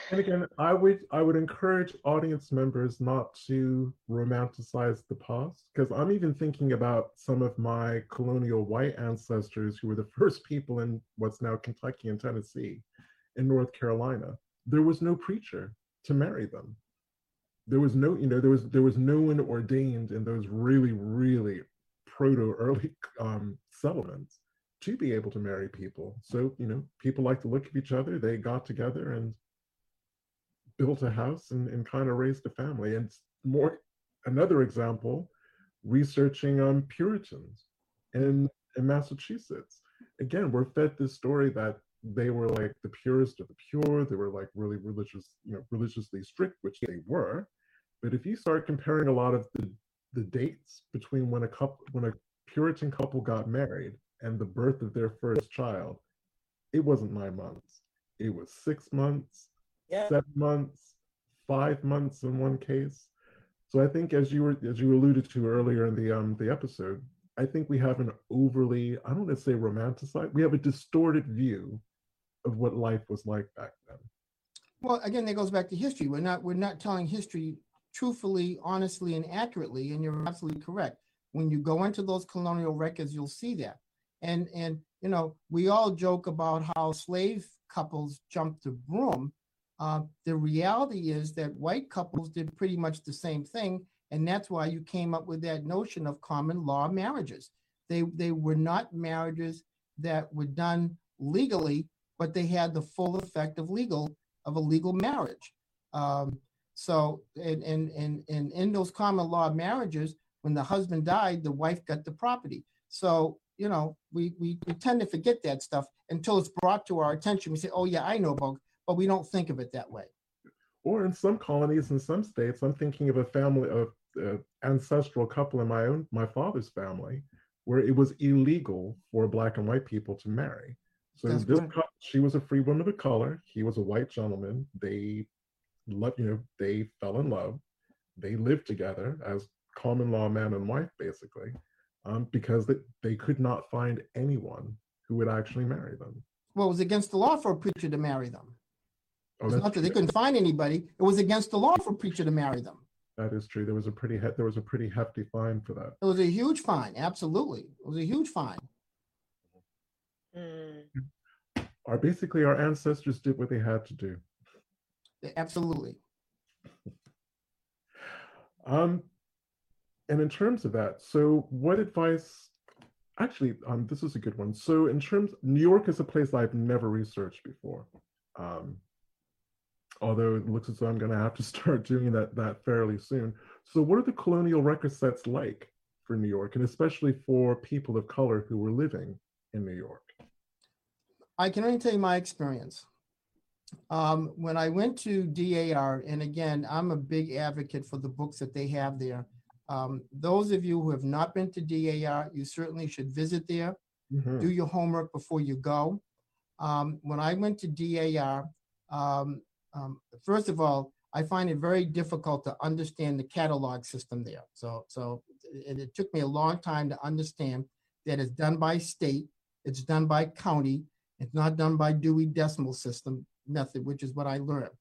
And again, I would I would encourage audience members not to romanticize the past because I'm even thinking about some of my colonial white ancestors who were the first people in what's now Kentucky and Tennessee, in North Carolina. There was no preacher to marry them. There was no, you know, there was there was no one ordained in those really really proto early um, settlements to be able to marry people. So you know, people like to look at each other. They got together and built a house and, and kind of raised a family. And more another example, researching um, Puritans in, in Massachusetts. Again, we're fed this story that they were like the purest of the pure. They were like really religious, you know, religiously strict, which they were. But if you start comparing a lot of the, the dates between when a couple when a Puritan couple got married and the birth of their first child, it wasn't nine months. It was six months, Yeah. seven months, five months in one case. So I think as you were as you alluded to earlier in the um the episode, I think we have an overly, I don't want to say romanticized, we have a distorted view of what life was like back then. Well, again, that goes back to history. We're not we're not telling history truthfully, honestly, and accurately. And you're absolutely correct. When you go into those colonial records, you'll see that. And and you know, we all joke about how slave couples jumped the broom. Uh, the reality is that white couples did pretty much the same thing, and that's why you came up with that notion of common law marriages. They they were not marriages that were done legally, but they had the full effect of legal of a legal marriage. Um, so, and, and, and, and in those common law marriages, when the husband died, the wife got the property. So, you know, we, we, we tend to forget that stuff until it's brought to our attention. We say, oh, yeah, I know about, but we don't think of it that way. Or in some colonies in some states, I'm thinking of a family of uh, ancestral couple in my own my father's family, where it was illegal for black and white people to marry. So That's this she was a free woman of color. He was a white gentleman. They love, you know, they fell in love. They lived together as common law man and wife, basically, um, because they, they could not find anyone who would actually marry them. Well, it was against the law for a preacher to marry them. Oh, It's that's not that they couldn't find anybody. It was against the law for a preacher to marry them. That is true. There was a pretty he- there was a pretty hefty fine for that. It was a huge fine. Absolutely. It was a huge fine. Mm. Our basically our ancestors did what they had to do. Absolutely. Um, and in terms of that, so what advice? Actually, um, this is a good one. So in terms, New York is a place I've never researched before. Um, although it looks as though I'm going to have to start doing that that fairly soon. So what are the colonial record sets like for New York, and especially for people of color who were living in New York? I can only tell you my experience. Um, when I went to DAR, and again, I'm a big advocate for the books that they have there. Um, those of you who have not been to DAR, you certainly should visit there. Mhm. Do your homework before you go. Um, when I went to DAR, um, um, first of all, I find it very difficult to understand the catalog system there. So, so it, it took me a long time to understand that it's done by state, it's done by county, it's not done by Dewey Decimal System method, which is what I learned.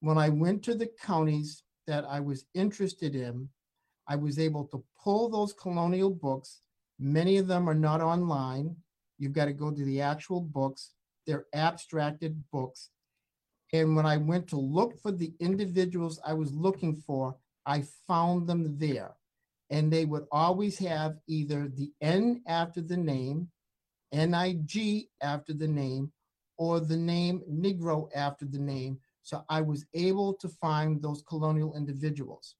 When I went to the counties that I was interested in, I was able to pull those colonial books. Many of them are not online. You've got to go to the actual books. They're abstracted books. And when I went to look for the individuals I was looking for, I found them there. And they would always have either the N after the name, NIG after the name, or the name Negro after the name. So I was able to find those colonial individuals.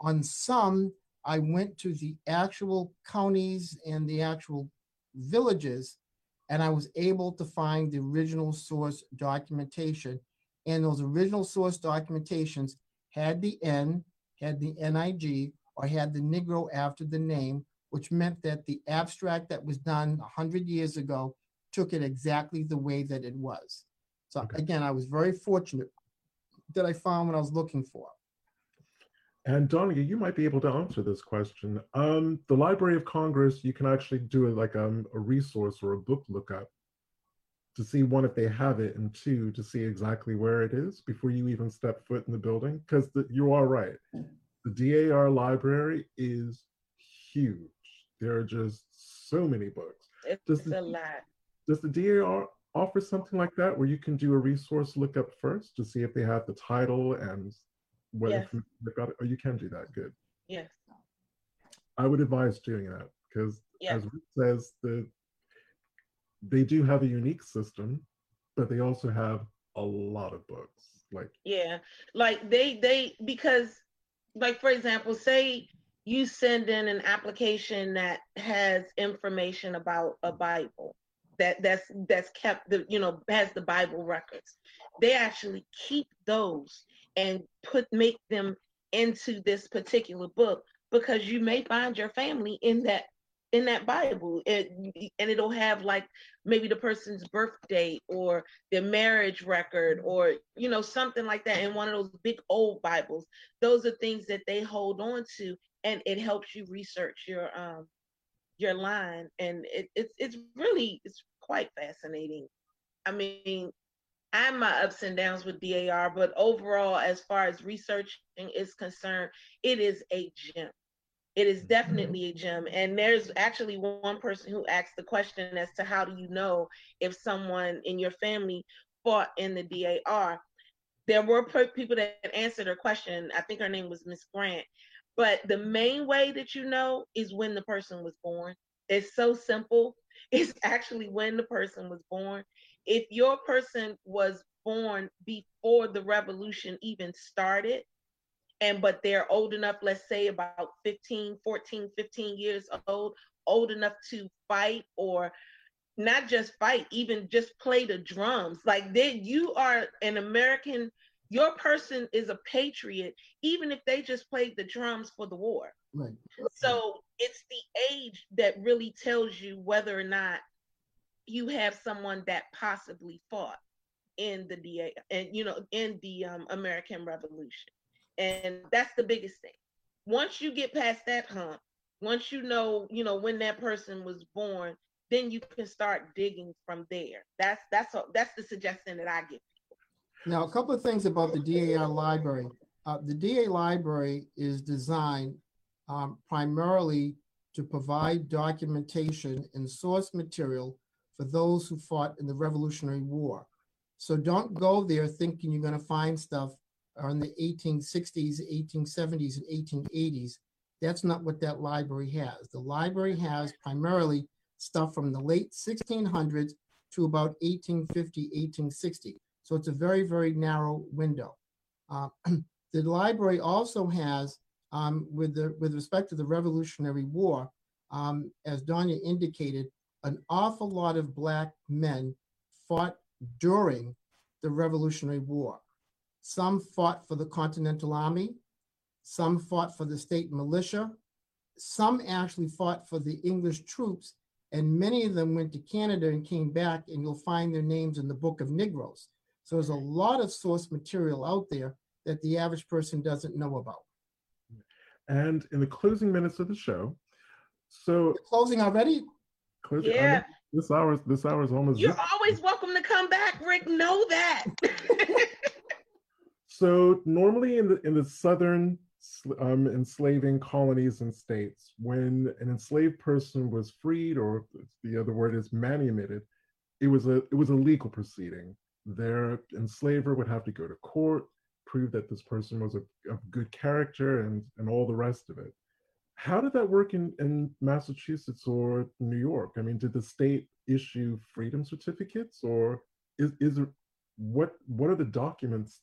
On some, I went to the actual counties and the actual villages, and I was able to find the original source documentation. And those original source documentations had the N, had the NIG, or had the Negro after the name, which meant that the abstract that was done 100 years ago took it exactly the way that it was. So Okay. again, I was very fortunate that I found what I was looking for. And Donica, you might be able to answer this question. Um, the Library of Congress, you can actually do it like um, a resource or a book lookup to see one if they have it, and two to see exactly where it is before you even step foot in the building. Because you are right, the DAR library is huge. There are just so many books. It's Does a lot. does the DAR offer something like that where you can do a resource lookup first to see if they have the title and what Yes. they've got? Oh, you can do that. Good. Yes. I would advise doing that because, Yes. as Rick says, the they do have a unique system, but they also have a lot of books. Like, Yeah, like they they because like for example, say you send in an application that has information about a Bible that that's that's kept the you know has the Bible records. They actually keep those and put make them into this particular book because you may find your family in that in that Bible. It, and it'll have like maybe the person's birth date or their marriage record or you know something like that in one of those big old bibles. Those are things that they hold on to and it helps you research your um your line. And it, it's it's really it's quite fascinating. I mean i have my ups and downs with dar but overall as far as researching is concerned it is a gem it is mm-hmm. definitely a gem. And there's actually one person who asked the question as to how do you know if someone in your family fought in the DAR. There were people that answered her question. I think her name was Miss Grant. But the main way that you know is when the person was born. It's so simple. It's actually when the person was born. If your person was born before the revolution even started, and but they're old enough let's say about 15 14 15 years old old enough to fight or not just fight even just play the drums like they you are an american your person is a patriot even if they just played the drums for the war Right. so it's the age that really tells you whether or not you have someone that possibly fought in the DA and you know in the um, American Revolution, and that's the biggest thing. Once you get past that hump, once you know you know when that person was born, then you can start digging from there. That's that's a, that's the suggestion that I give. Now, a couple of things about the DAR library. Uh, the DA library is designed um, primarily to provide documentation and source material for those who fought in the Revolutionary War. So don't go there thinking you're going to find stuff in the 1860s, 1870s, and 1880s. That's not what that library has. The library has primarily stuff from the late 1600s to about 1850, 1860. So it's a very, very narrow window. Uh, the library also has, um, with the with respect to the Revolutionary War, um, as Donya indicated, an awful lot of black men fought during the Revolutionary War. Some fought for the Continental Army, some fought for the state militia, some actually fought for the English troops, and many of them went to Canada and came back, and you'll find their names in the Book of Negroes. So there's a lot of source material out there that the average person doesn't know about. and in the closing minutes of the show, so Closing already? I know Yeah, this hour this hour is almost you're zip. always welcome to come back, Rick. Know that. So normally in the in the southern um, enslaving colonies and states, when an enslaved person was freed, or the other word is manumitted, it was a it was a legal proceeding. Their enslaver would have to go to court, prove that this person was a, of good character, and and all the rest of it. How did that work in, in Massachusetts or New York? I mean, did the state issue freedom certificates, or is is there, what what are the documents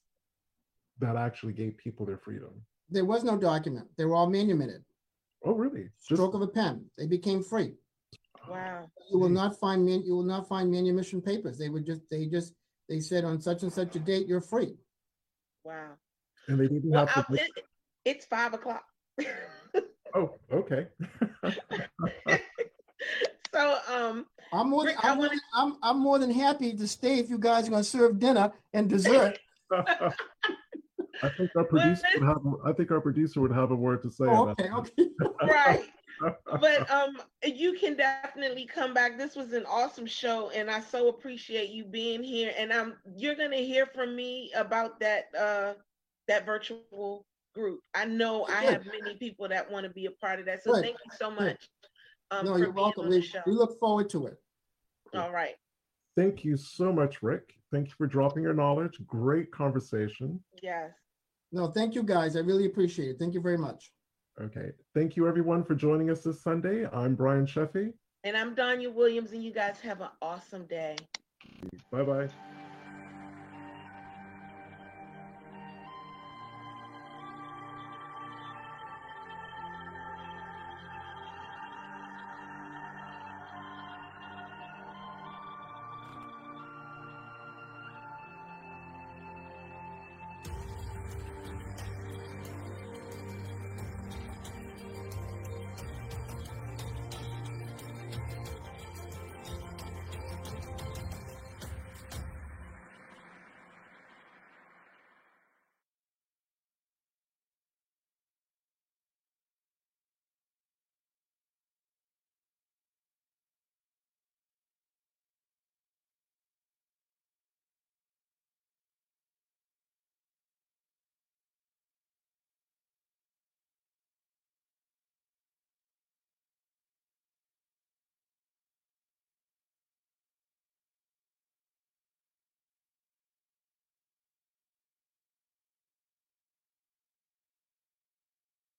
that actually gave people their freedom. There was no document. They were all manumitted. Oh, really? Just- Stroke of a pen. They became free. Wow. You will not find, man. you will not find manumission papers. They would just, they just, they said on such and such a date, you're free. Wow. And they didn't Well, have to. it, it's five o'clock. Oh, okay. so, um, I'm more, than- I I'm, wanna- I'm, I'm more than happy to stay if you guys are gonna serve dinner and dessert. I think our producer would have, I think our producer would have a word to say Oh, Okay, okay. right. But um, you can definitely come back. This was an awesome show, and I so appreciate you being here. And um, you're gonna hear from me about that uh that virtual group. I know I have many people that want to be a part of that. So Good. thank you so much. Um, No, for you're being welcome. on the We, show. we look forward to it. All right. Thank you so much, Rick. Thank you for dropping your knowledge. Great conversation. Yes. No, thank you, guys. I really appreciate it. Thank you very much. Okay. Thank you, everyone, for joining us this Sunday. I'm Brian Sheffey. And I'm Danya Williams, and you guys have an awesome day. Bye bye.